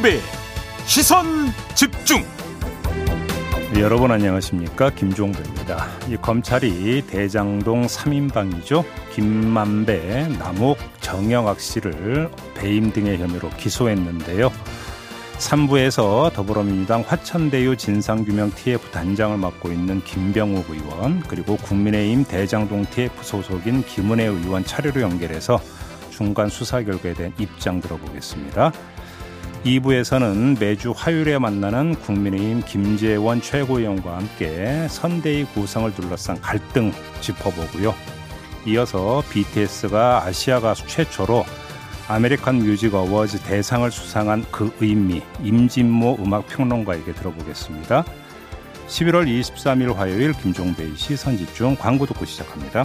김종배 시선 집중. 여러분 안녕하십니까 김종배입니다. 이 검찰이 대장동 3인방이죠 김만배, 남욱, 정영학 씨를 배임 등의 혐의로 기소했는데요. 3부에서 더불어민주당 화천대유 진상규명 TF 단장을 맡고 있는 김병욱 의원 그리고 국민의힘 대장동 TF 소속인 김은혜 의원 차례로 연결해서 중간 수사 결과에 대한 입장 들어보겠습니다. 2부에서는 매주 화요일에 만나는 국민의힘 김재원 최고위원과 함께 선대위 구성을 둘러싼 갈등 짚어보고요. 이어서 BTS가 아시아 가수 최초로 아메리칸 뮤직 어워즈 대상을 수상한 그 의미 임진모 음악 평론가에게 들어보겠습니다. 11월 23일 화요일 김종배의 시선집중 광고 듣고 시작합니다.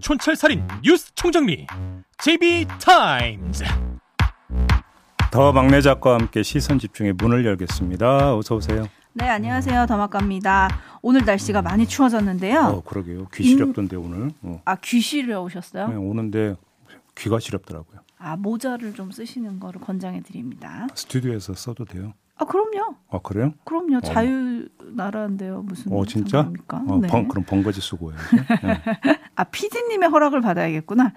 촌철살인 뉴스 총정리 JB타임즈. 더 막내 작가와 함께 시선 집중의 문을 열겠습니다. 어서 오세요. 네, 안녕하세요. 더마카입니다. 오늘 날씨가 많이 추워졌는데요. 어, 그러게요. 귀 시렵던데 임... 오늘. 어. 아, 귀 시려 오셨어요? 네, 오는데 귀가 시렵더라고요. 아, 모자를 좀 쓰시는 거를 권장해 드립니다. 스튜디오에서 써도 돼요? 아, 그럼요. 아, 그래요? 그럼요. 어. 자유 나라인데요. 무슨 어, 진짜? 입니까 어, 네. 번, 그럼 번거지 쓰고 해야지. 네. 아, 피디님의 허락을 받아야겠구나.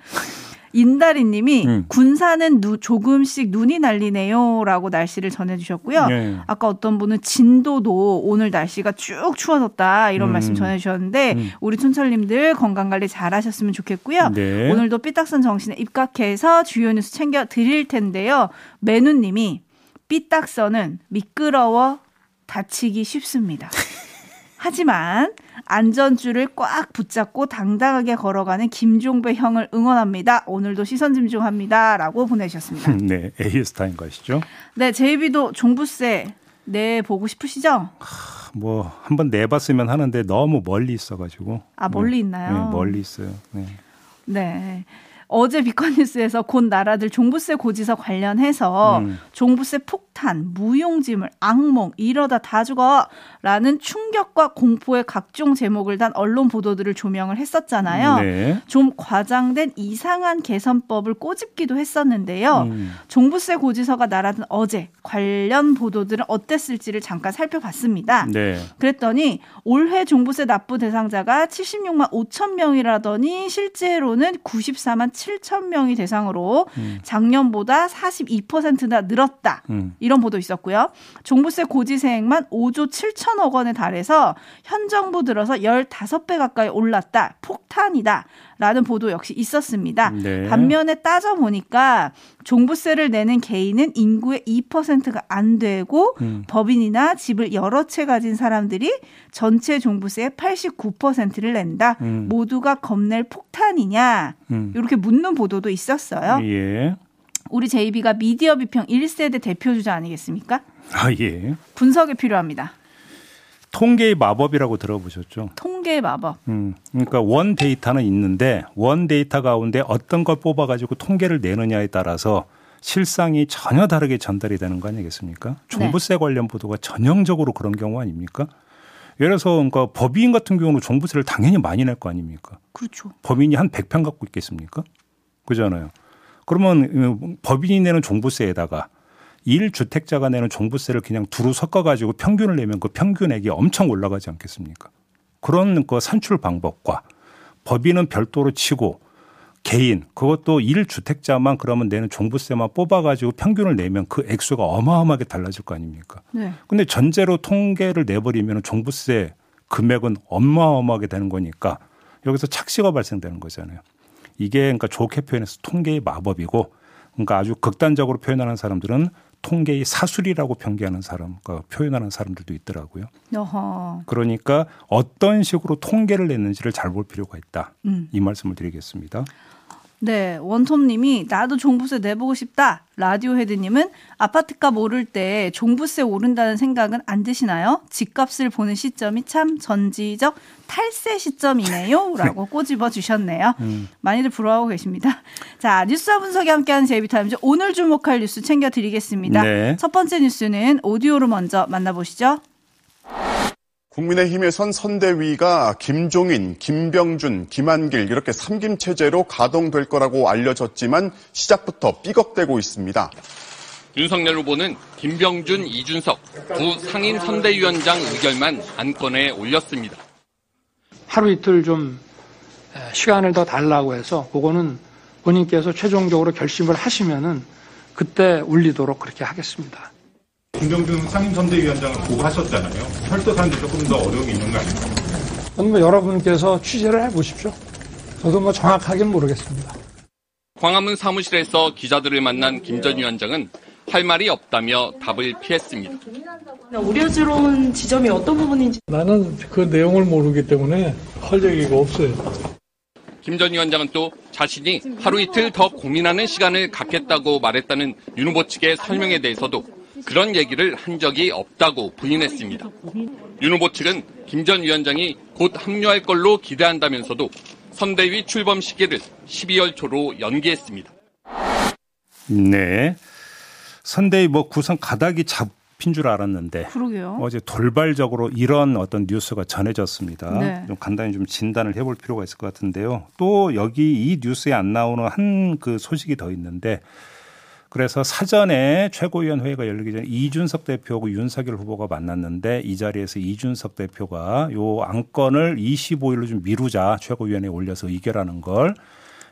인다리 님이 음. 군사는 누, 조금씩 눈이 날리네요라고 날씨를 전해 주셨고요. 네. 아까 어떤 분은 진도도 오늘 날씨가 쭉 추워졌다 이런 음. 말씀 전해 주셨는데 음. 우리 촌철님들 건강 관리 잘 하셨으면 좋겠고요. 네. 오늘도 삐딱선 정신에 입각해서 주요 뉴스 챙겨 드릴 텐데요. 매누 님이 삐딱선은 미끄러워 다치기 쉽습니다. 하지만 안전줄을 꽉 붙잡고 당당하게 걸어가는 김종배 형을 응원합니다. 오늘도 시선 집중합니다. 라고 보내주셨습니다. 네, 에이스타인 것이죠. 네, 제이비도 종부세 내 보고 싶으시죠? 뭐 한번 내봤으면 하는데 너무 멀리 있어가지고. 아 멀리 네. 있나요? 네, 멀리 있어요. 네. 네. 어제 비컨뉴스에서 곧 나라들 종부세 고지서 관련해서 음. 종부세 폭탄, 무용지물, 악몽 이러다 다 죽어라는 충격과 공포의 각종 제목을 단 언론 보도들을 조명을 했었잖아요. 네. 좀 과장된 이상한 개선법을 꼬집기도 했었는데요. 음. 종부세 고지서가 날아든 어제 관련 보도들은 어땠을지를 잠깐 살펴봤습니다. 네. 그랬더니 올해 종부세 납부 대상자가 76만 5천 명이라더니 실제로는 94만 7천 명이 대상으로 음. 작년보다 42%나 늘었다. 음. 이런 보도 있었고요. 종부세 고지세액만 5조 7천억 원에 달해서 현 정부 들어서 15배 가까이 올랐다. 폭탄이다. 라는 보도 역시 있었습니다. 네. 반면에 따져보니까 종부세를 내는 개인은 인구의 2%가 안 되고 음. 법인이나 집을 여러 채 가진 사람들이 전체 종부세의 89%를 낸다. 음. 모두가 겁낼 폭탄이냐. 음. 이렇게 묻는 보도도 있었어요. 예. 우리 JB가 미디어 비평 1세대 대표 주자 아니겠습니까? 아, 예. 분석이 필요합니다. 통계의 마법이라고 들어보셨죠? 통계의 마법. 음, 그러니까 원 데이터는 있는데 원 데이터 가운데 어떤 걸 뽑아가지고 통계를 내느냐에 따라서 실상이 전혀 다르게 전달이 되는 거 아니겠습니까? 종부세 네. 관련 보도가 전형적으로 그런 경우 아닙니까? 예를 들어서 그러니까 법인 같은 경우는 종부세를 당연히 많이 낼 거 아닙니까? 그렇죠. 법인이 한 100평 갖고 있겠습니까? 그잖아요. 그러면 법인이 내는 종부세에다가 1주택자가 내는 종부세를 그냥 두루 섞어가지고 평균을 내면 그 평균액이 엄청 올라가지 않겠습니까? 그런 그 산출 방법과 법인은 별도로 치고 개인 그것도 1주택자만 그러면 내는 종부세만 뽑아가지고 평균을 내면 그 액수가 어마어마하게 달라질 거 아닙니까? 네. 근데 전제로 통계를 내버리면 종부세 금액은 어마어마하게 되는 거니까 여기서 착시가 발생되는 거잖아요. 이게 그러니까 좋게 표현해서 통계의 마법이고 그러니까 아주 극단적으로 표현하는 사람들은 통계의 사술이라고 편개하는 사람, 그러니까 표현하는 사람들도 있더라고요. 어허. 그러니까 어떤 식으로 통계를 냈는지를 잘 볼 필요가 있다. 음. 이 말씀을 드리겠습니다. 네, 원톱님이 나도 종부세 내보고 싶다. 라디오 헤드님은 아파트값 오를 때 종부세 오른다는 생각은 안 드시나요? 집값을 보는 시점이 참 전지적 탈세 시점이네요. 라고 꼬집어 주셨네요. 음. 많이들 부러워하고 계십니다. 자, 뉴스와 분석이 함께하는 제이비타임즈 오늘 주목할 뉴스 챙겨드리겠습니다. 네. 첫 번째 뉴스는 오디오로 먼저 만나보시죠. 국민의힘에 선 선대위가 김종인, 김병준, 김한길 이렇게 삼김 체제로 가동될 거라고 알려졌지만 시작부터 삐걱대고 있습니다. 윤석열 후보는 김병준, 이준석 두 상임 선대위원장 의결만 안건에 올렸습니다. 하루 이틀 좀 시간을 더 달라고 해서 그거는 본인께서 최종적으로 결심을 하시면은 그때 울리도록 그렇게 하겠습니다. 김병준 상임선대위원장을 보고하셨잖아요. 철도사는데 조금 더 어려움이 있는 거 아닙니까? 뭐 여러분께서 취재를 해보십시오. 저도 뭐 정확하게는 모르겠습니다. 광화문 사무실에서 기자들을 만난 김 전 위원장은 할 말이 없다며 답을 피했습니다. 우려스러운 지점이 어떤 부분인지 나는 그 내용을 모르기 때문에 할 얘기가 없어요. 김 전 위원장은 또 자신이 하루 이틀 더 고민하는 시간을 갖겠다고 말했다는 윤 후보 측의 설명에 대해서도 그런 얘기를 한 적이 없다고 부인했습니다. 윤 후보 측은 김 전 위원장이 곧 합류할 걸로 기대한다면서도 선대위 출범 시기를 12월 초로 연기했습니다. 네. 선대위 뭐 구성 가닥이 잡힌 줄 알았는데 그러게요. 어제 돌발적으로 이런 어떤 뉴스가 전해졌습니다. 네. 좀 간단히 좀 진단을 해볼 필요가 있을 것 같은데요. 또 여기 이 뉴스에 안 나오는 한 그 소식이 더 있는데 그래서 사전에 최고위원회의가 열리기 전에 이준석 대표하고 윤석열 후보가 만났는데 이 자리에서 이준석 대표가 요 안건을 25일로 좀 미루자 최고위원회에 올려서 의결하는 걸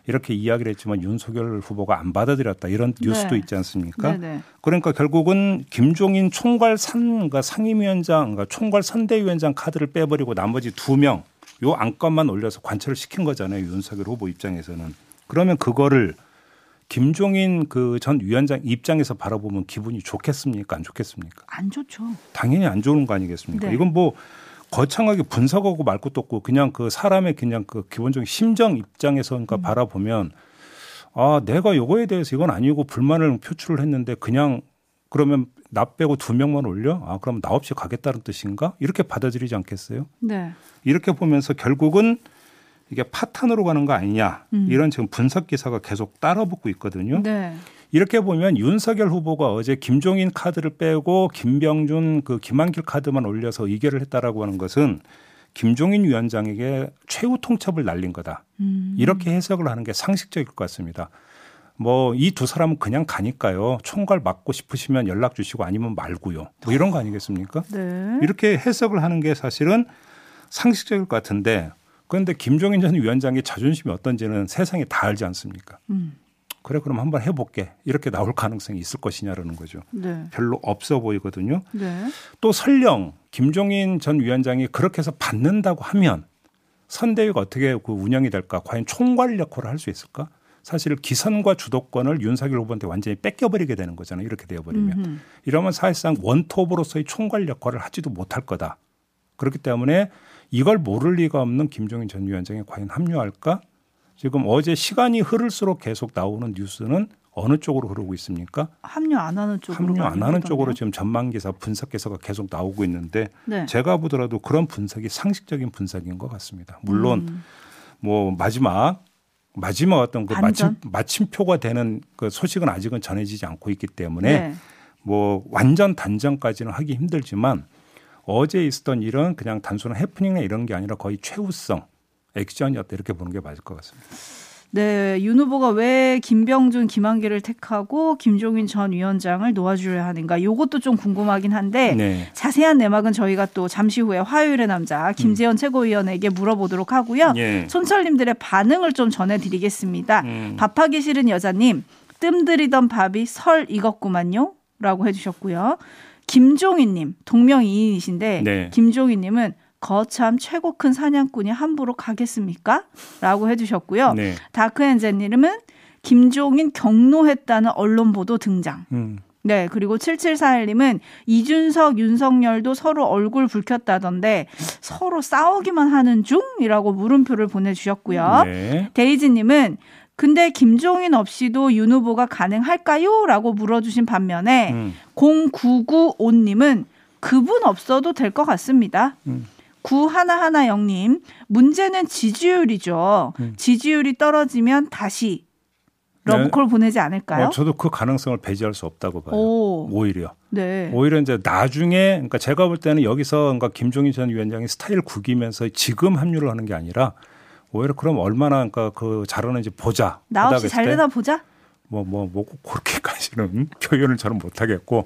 이렇게 이야기를 했지만 윤석열 후보가 안 받아들였다 이런 뉴스도 네. 있지 않습니까? 네네. 네. 그러니까 결국은 김종인 총괄 산, 상임위원장, 그러니까 총괄 선대위원장 카드를 빼버리고 나머지 두 명 요 안건만 올려서 관철을 시킨 거잖아요. 윤석열 후보 입장에서는. 그러면 그거를 김종인 그 전 위원장 입장에서 바라보면 기분이 좋겠습니까? 안 좋겠습니까? 안 좋죠. 당연히 안 좋은 거 아니겠습니까? 네. 이건 뭐 거창하게 분석하고 말 것도 없고 그냥 그 사람의 그냥 그 기본적인 심정 입장에서 그러니까 음. 바라보면 아, 내가 요거에 대해서 이건 아니고 불만을 표출을 했는데 그냥 그러면 나 빼고 두 명만 올려? 아, 그럼 나 없이 가겠다는 뜻인가? 이렇게 받아들이지 않겠어요? 네. 이렇게 보면서 결국은 이게 파탄으로 가는 거 아니냐 음. 이런 지금 분석 기사가 계속 따라붙고 있거든요. 네. 이렇게 보면 윤석열 후보가 어제 김종인 카드를 빼고 김병준 그 김한길 카드만 올려서 의결을 했다라고 하는 것은 김종인 위원장에게 최후 통첩을 날린 거다. 음. 이렇게 해석을 하는 게 상식적일 것 같습니다. 뭐 이 두 사람은 그냥 가니까요. 총괄 맡고 싶으시면 연락 주시고 아니면 말고요. 뭐 이런 거 아니겠습니까? 네. 이렇게 해석을 하는 게 사실은 상식적일 것 같은데 그런데 김종인 전 위원장의 자존심이 어떤지는 세상에 다 알지 않습니까? 음. 그래 그럼 한번 해볼게 이렇게 나올 가능성이 있을 것이냐라는 거죠. 네. 별로 없어 보이거든요. 네. 또 설령 김종인 전 위원장이 그렇게 해서 받는다고 하면 선대위가 어떻게 그 운영이 될까? 과연 총괄 역할을 할 수 있을까? 사실 기선과 주도권을 윤석열 후보한테 완전히 뺏겨버리게 되는 거잖아요. 이렇게 되어버리면 음흠. 이러면 사실상 원톱으로서의 총괄 역할을 하지도 못할 거다. 그렇기 때문에 이걸 모를 리가 없는 김종인 전 위원장이 과연 합류할까? 지금 어제 시간이 흐를수록 계속 나오는 뉴스는 어느 쪽으로 흐르고 있습니까? 합류 안 하는 쪽으로 합류 안 하는 쪽으로 지금 전망 기사 분석 기사가 계속 나오고 있는데 네. 제가 보더라도 그런 분석이 상식적인 분석인 것 같습니다. 물론 음. 뭐 마지막 마지막 어떤 그 마침 마침표가 되는 그 소식은 아직은 전해지지 않고 있기 때문에 네. 뭐 완전 단정까지는 하기 힘들지만 어제 있었던 일은 그냥 단순한 해프닝이나 이런 게 아니라 거의 최우성 액션이었다 이렇게 보는 게 맞을 것 같습니다. 네, 윤 후보가 왜 김병준, 김한길을 택하고 김종인 전 위원장을 놓아주려 하는가? 요것도 좀 궁금하긴 한데 네. 자세한 내막은 저희가 또 잠시 후에 화요일의 남자 김재현 음. 최고위원에게 물어보도록 하고요. 네. 촌철님들의 반응을 좀 전해드리겠습니다. 음. 밥하기 싫은 여자님, 뜸들이던 밥이 설 익었구만요. 라고 해주셨고요. 김종희님 동명이인이신데 네. 김종희님은 거참 최고 큰 사냥꾼이 함부로 가겠습니까? 라고 해주셨고요. 네. 다크엔젤님은 김종인 경로했다는 언론 보도 등장. 음. 네, 그리고 7741님은 이준석, 윤석열도 서로 얼굴 붉혔다던데 서로 싸우기만 하는 중이라고 물음표를 보내주셨고요. 네. 데이지님은 근데 김종인 없이도 윤 후보가 가능할까요? 라고 물어주신 반면에 음. 0995님은 그분 없어도 될 것 같습니다. 음. 9110님, 문제는 지지율이죠. 음. 지지율이 떨어지면 다시 러브콜 보내지 않을까요? 어, 저도 그 가능성을 배제할 수 없다고 봐요. 오. 오히려. 네. 오히려 이제 나중에 그러니까 제가 볼 때는 여기서 그러니까 김종인 전 위원장이 스타일 구기면서 지금 합류를 하는 게 아니라 오히려 그럼 얼마나 그러니까 그 잘하는지 보자. 나 없이 잘 되나 보자? 뭐, 뭐, 뭐, 그렇게까지는 표현을 저는 못하겠고.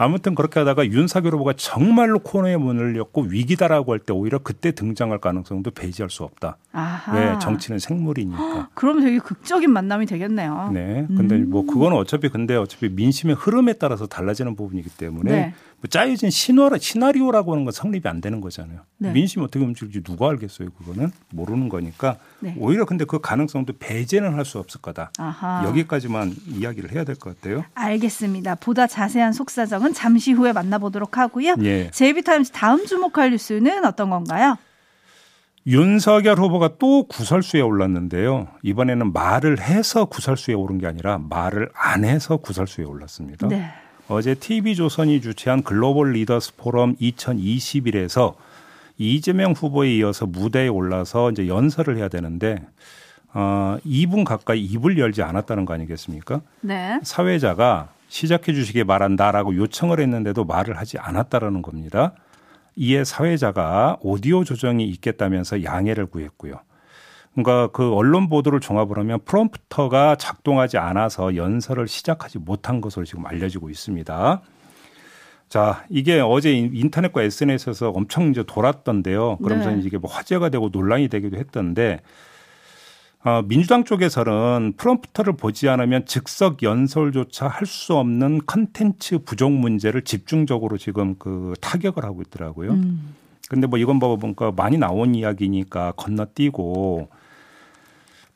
아무튼 그렇게 하다가 윤석열 후보가 정말로 코너에 문을 열고 위기다라고 할 때 오히려 그때 등장할 가능성도 배제할 수 없다. 아하. 왜 정치는 생물이니까. 그럼 되게 극적인 만남이 되겠네요. 네. 근데 음. 뭐 그거는 어차피 근데 어차피 민심의 흐름에 따라서 달라지는 부분이기 때문에 네. 뭐 짜여진 시나리오, 시나리오라고 하는 건 성립이 안 되는 거잖아요. 네. 민심이 어떻게 움직일지 누가 알겠어요. 그거는 모르는 거니까 네. 오히려 근데 그 가능성도 배제는 할 수 없을 거다. 아하. 여기까지만 이야기를 해야 될 것 같아요. 알겠습니다. 보다 자세한 속사정은 잠시 후에 만나보도록 하고요. 예. JB TIMES 다음 주목할 뉴스는 어떤 건가요? 윤석열 후보가 또 구설수에 올랐는데요. 이번에는 말을 해서 구설수에 오른 게 아니라 말을 안 해서 구설수에 올랐습니다. 네. 어제 TV조선이 주최한 글로벌 리더스 포럼 2021에서 이재명 후보에 이어서 무대에 올라서 이제 연설을 해야 되는데 어 2분 가까이 입을 열지 않았다는 거 아니겠습니까? 네. 사회자가 시작해 주시기 바란다라고 요청을 했는데도 말을 하지 않았다라는 겁니다. 이에 사회자가 오디오 조정이 있겠다면서 양해를 구했고요. 그러니까 그 언론 보도를 종합을 하면 프롬프터가 작동하지 않아서 연설을 시작하지 못한 것으로 지금 알려지고 있습니다. 자, 이게 어제 인터넷과 SNS에서 엄청 이제 돌았던데요. 그러면서 네. 이게 뭐 화제가 되고 논란이 되기도 했던데 어, 민주당 쪽에서는 프롬프터를 보지 않으면 즉석 연설조차 할 수 없는 컨텐츠 부족 문제를 집중적으로 지금 그 타격을 하고 있더라고요. 음. 근데 뭐 이건 뭐 뭔가 많이 나온 이야기니까 건너뛰고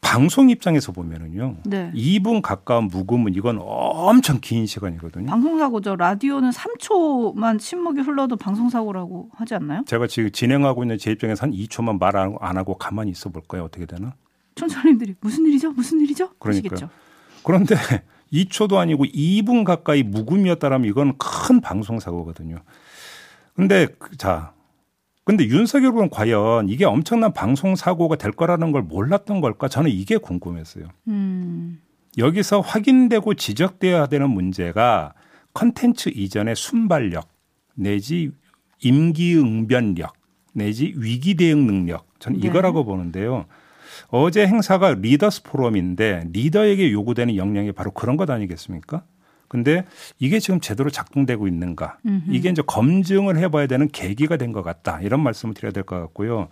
방송 입장에서 보면은요. 네. 2분 가까운 묵음은 이건 엄청 긴 시간이거든요. 방송사고죠. 라디오는 3초만 침묵이 흘러도 방송사고라고 하지 않나요? 제가 지금 진행하고 있는 제 입장에서 한 2초만 말 안 하고 가만히 있어 볼까요? 어떻게 되나? 촌철님들이 무슨 일이죠? 무슨 일이죠? 그러니까요. 하시겠죠. 그런데 2초도 아니고 2분 가까이 묵음이었다라면 이건 큰 방송 사고거든요. 근데 그- 자, 근데 윤석열 후보는 과연 이게 엄청난 방송 사고가 될 거라는 걸 몰랐던 걸까? 저는 이게 궁금했어요. 음. 여기서 확인되고 지적돼야 되는 문제가 컨텐츠 이전의 순발력 내지 임기응변력 내지 위기 대응 능력 저는 네. 이거라고 보는데요. 어제 행사가 리더스 포럼인데 리더에게 요구되는 역량이 바로 그런 것 아니겠습니까? 근데 이게 지금 제대로 작동되고 있는가? 음흠. 이게 이제 검증을 해봐야 되는 계기가 된 것 같다. 이런 말씀을 드려야 될 것 같고요.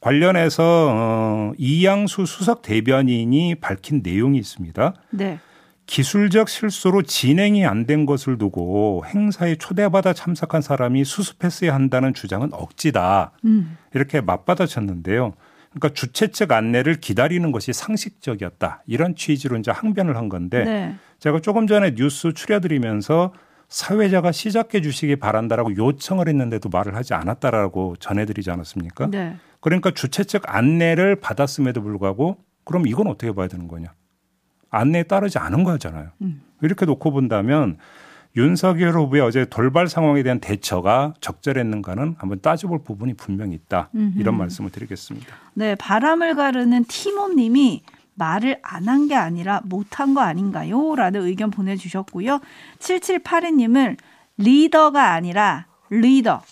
관련해서 어, 이양수 수석 대변인이 밝힌 내용이 있습니다. 네. 기술적 실수로 진행이 안 된 것을 두고 행사에 초대받아 참석한 사람이 수습했어야 한다는 주장은 억지다. 음. 이렇게 맞받아쳤는데요. 그러니까 주최 측 안내를 기다리는 것이 상식적이었다. 이런 취지로 이제 항변을 한 건데 네. 제가 조금 전에 뉴스 추려드리면서 사회자가 시작해 주시기 바란다라고 요청을 했는데도 말을 하지 않았다라고 전해드리지 않았습니까? 네. 그러니까 주최 측 안내를 받았음에도 불구하고 그럼 이건 어떻게 봐야 되는 거냐? 안내에 따르지 않은 거잖아요. 음. 이렇게 놓고 본다면 윤석열 후보의 어제 돌발 상황에 대한 대처가 적절했는가는 한번 따져볼 부분이 분명히 있다. 음흠. 이런 말씀을 드리겠습니다. 네, 바람을 가르는 티모님이 말을 안 한 게 아니라 못한 거 아닌가요? 라는 의견 보내주셨고요. 7782님은 리더가 아니라 리더.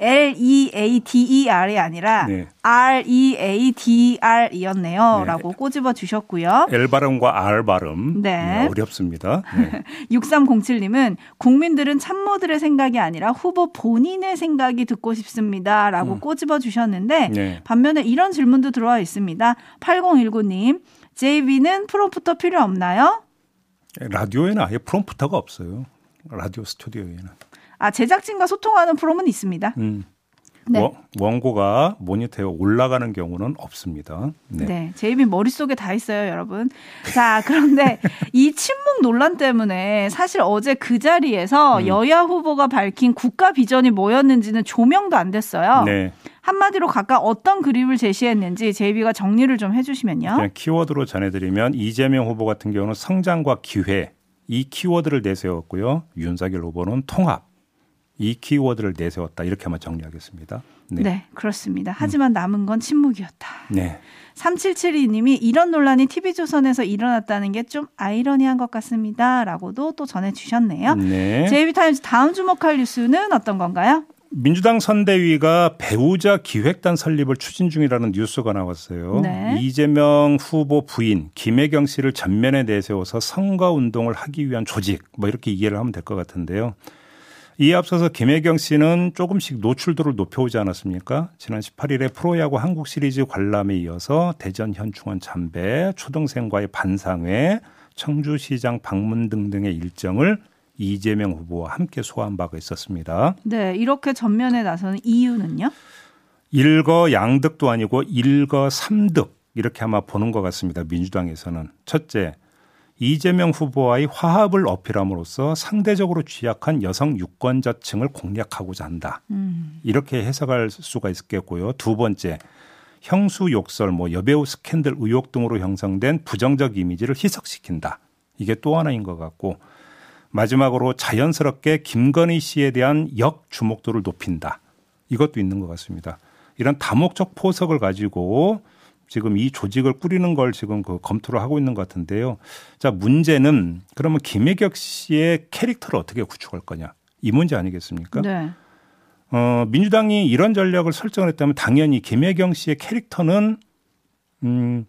L-E-A-D-E-R이 아니라 네. R-E-A-D-R이었네요. 네. 라고 꼬집어 주셨고요. L 발음과 R 발음 네. 네, 어렵습니다. 네. 6307님은 국민들은 참모들의 생각이 아니라 후보 본인의 생각이 듣고 싶습니다. 라고 음. 꼬집어 주셨는데 네. 반면에 이런 질문도 들어와 있습니다. 8019님, JB는 프롬프터 필요 없나요? 라디오에는 아예 프롬프터가 없어요. 라디오 스튜디오에는. 아, 제작진과 소통하는 프롬은 있습니다. 음. 네. 원- 원고가 모니터에 올라가는 경우는 없습니다. 네. 네. JB 머릿속에 다 있어요, 여러분. 자, 그런데 이 침묵 논란 때문에 사실 어제 그 자리에서 음. 여야 후보가 밝힌 국가 비전이 뭐였는지는 조명도 안 됐어요. 네. 한마디로 각각 어떤 그림을 제시했는지 제이비가 정리를 좀 해주시면요. 그냥 키워드로 전해드리면 이재명 후보 같은 경우는 성장과 기회 이 키워드를 내세웠고요. 윤석열 후보는 통합 이 키워드를 내세웠다 이렇게 한번 정리하겠습니다. 네, 네 그렇습니다. 하지만 남은 건 침묵이었다. 네. 3772님이 이런 논란이 TV조선에서 일어났다는 게 좀 아이러니한 것 같습니다. 라고도 또 전해주셨네요. 네. 제이비타임즈 다음 주목할 뉴스는 어떤 건가요? 민주당 선대위가 배우자 기획단 설립을 추진 중이라는 뉴스가 나왔어요. 네. 이재명 후보 부인 김혜경 씨를 전면에 내세워서 선거 운동을 하기 위한 조직 뭐 이렇게 이해를 하면 될 것 같은데요. 이에 앞서서 김혜경 씨는 조금씩 노출도를 높여오지 않았습니까? 지난 18일에 프로야구 한국 시리즈 관람에 이어서 대전 현충원 참배, 초등생과의 반상회, 청주시장 방문 등등의 일정을 이재명 후보와 함께 소화한 바가 있었습니다. 네, 이렇게 전면에 나서는 이유는요? 일거 양득도 아니고 일거 삼득 이렇게 아마 보는 것 같습니다. 민주당에서는 첫째, 이재명 후보와의 화합을 어필함으로써 상대적으로 취약한 여성 유권자층을 공략하고자 한다. 음. 이렇게 해석할 수가 있겠고요. 두 번째, 형수 욕설, 뭐 여배우 스캔들 의혹 등으로 형성된 부정적 이미지를 희석시킨다. 이게 또 하나인 것 같고 마지막으로 자연스럽게 김건희 씨에 대한 역 주목도를 높인다. 이것도 있는 것 같습니다. 이런 다목적 포석을 가지고 지금 이 조직을 꾸리는 걸 지금 그 검토를 하고 있는 것 같은데요. 자, 문제는 그러면 김혜격 씨의 캐릭터를 어떻게 구축할 거냐. 이 문제 아니겠습니까? 네. 어, 민주당이 이런 전략을 설정을 했다면 당연히 김혜경 씨의 캐릭터는 음,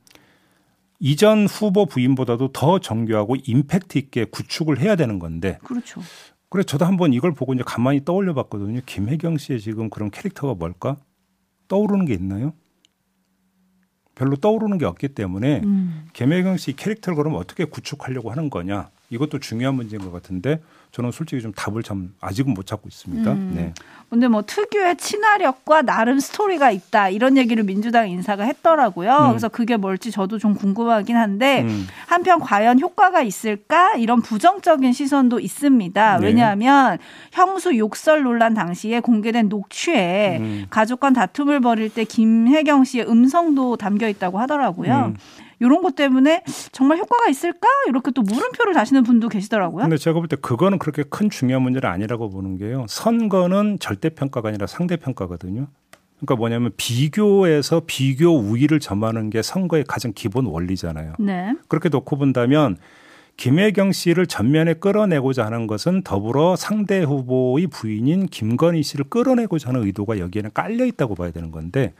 이전 후보 부인보다도 더 정교하고 임팩트 있게 구축을 해야 되는 건데. 그렇죠. 그래 저도 한번 이걸 보고 이제 가만히 떠올려 봤거든요. 김혜경 씨의 지금 그런 캐릭터가 뭘까? 떠오르는 게 있나요? 별로 떠오르는 게 없기 때문에 음. 김혜경 씨 캐릭터를 그러면 어떻게 구축하려고 하는 거냐 이것도 중요한 문제인 것 같은데 저는 솔직히 좀 답을 참 아직은 못 찾고 있습니다. 음. 네. 근데 뭐 특유의 친화력과 나름 스토리가 있다 이런 얘기를 민주당 인사가 했더라고요. 음. 그래서 그게 뭘지 저도 좀 궁금하긴 한데 음. 한편 과연 효과가 있을까 이런 부정적인 시선도 있습니다. 네. 왜냐하면 형수 욕설 논란 당시에 공개된 녹취에 음. 가족 간 다툼을 벌일 때 김혜경 씨의 음성도 담겨 있다고 하더라고요. 음. 이런 것 때문에 정말 효과가 있을까? 이렇게 또 물음표를 다시는 분도 계시더라고요. 근데 제가 볼 때 그거는 그렇게 큰 중요한 문제는 아니라고 보는 게요. 선거는 절대 평가가 아니라 상대 평가거든요. 그러니까 뭐냐면 비교에서 비교 우위를 점하는 게 선거의 가장 기본 원리잖아요. 네. 그렇게 놓고 본다면 김혜경 씨를 전면에 끌어내고자 하는 것은 더불어 상대 후보의 부인인 김건희 씨를 끌어내고자 하는 의도가 여기에는 깔려 있다고 봐야 되는 건데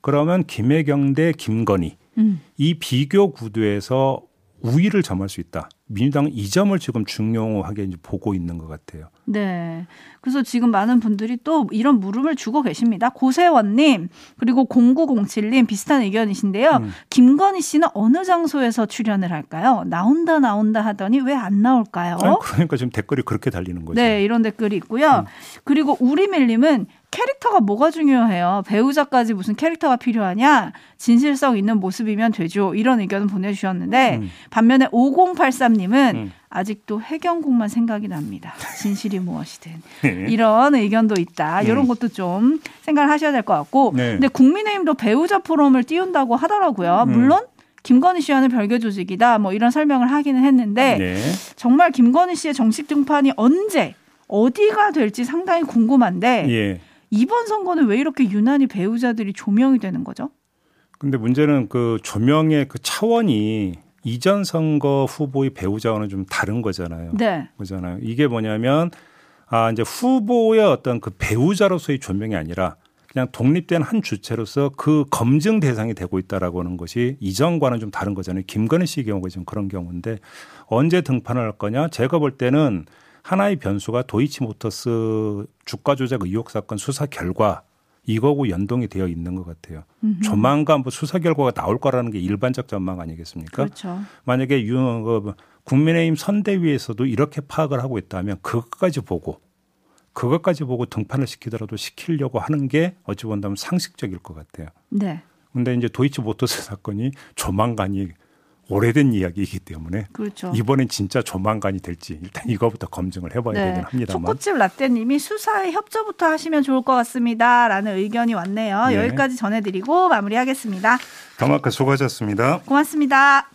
그러면 김혜경 대 김건희 음. 이 비교 구도에서 우위를 점할 수 있다. 민주당은 이 점을 지금 중요하게 이제 보고 있는 것 같아요. 네. 그래서 지금 많은 분들이 또 이런 물음을 주고 계십니다. 고세원님, 그리고 0907님 비슷한 의견이신데요. 음. 김건희 씨는 어느 장소에서 출연을 할까요? 나온다, 나온다 하더니 왜 안 나올까요? 아니, 그러니까 지금 댓글이 그렇게 달리는 거죠. 네, 이런 댓글이 있고요. 음. 그리고 우리밀님은 캐릭터가 뭐가 중요해요? 배우자까지 무슨 캐릭터가 필요하냐? 진실성 있는 모습이면 되죠. 이런 의견을 보내주셨는데 음. 반면에 5083님은 음. 아직도 해경국만 생각이 납니다. 진실이 무엇이든 네. 이런 의견도 있다. 네. 이런 것도 좀 생각을 하셔야 될 것 같고, 네. 근데 국민의힘도 배우자 포럼을 띄운다고 하더라고요. 음. 물론 김건희 씨와는 별개 조직이다. 뭐 이런 설명을 하기는 했는데 네. 정말 김건희 씨의 정식 등판이 언제 어디가 될지 상당히 궁금한데. 예. 이번 선거는 왜 이렇게 유난히 배우자들이 조명이 되는 거죠? 근데 문제는 그 조명의 그 차원이 이전 선거 후보의 배우자와는 좀 다른 거잖아요. 네. 그잖아요. 이게 뭐냐면 아 이제 후보의 어떤 그 배우자로서의 조명이 아니라 그냥 독립된 한 주체로서 그 검증 대상이 되고 있다라고 하는 것이 이전과는 좀 다른 거잖아요. 김건희 씨의 경우가 지금 그런 경우인데 언제 등판을 할 거냐? 제가 볼 때는 하나의 변수가 도이치모터스 주가 조작 의혹 사건 수사 결과 이거고 연동이 되어 있는 것 같아요. 음흠. 조만간 뭐 수사 결과가 나올 거라는 게 일반적 전망 아니겠습니까? 그렇죠. 만약에 유, 그 국민의힘 선대위에서도 이렇게 파악을 하고 있다면 그것까지 보고 그것까지 보고 등판을 시키더라도 시키려고 하는 게 어찌 본다면 상식적일 것 같아요. 네. 근데 이제 도이치모터스 사건이 조만간이 오래된 이야기이기 때문에 그렇죠. 이번엔 진짜 조만간이 될지 일단 이거부터 검증을 해봐야 네. 되긴 합니다만. 초코칩 라떼님이 수사에 협조부터 하시면 좋을 것 같습니다라는 의견이 왔네요. 네. 여기까지 전해드리고 마무리하겠습니다. 더마크 수고하셨습니다. 고맙습니다.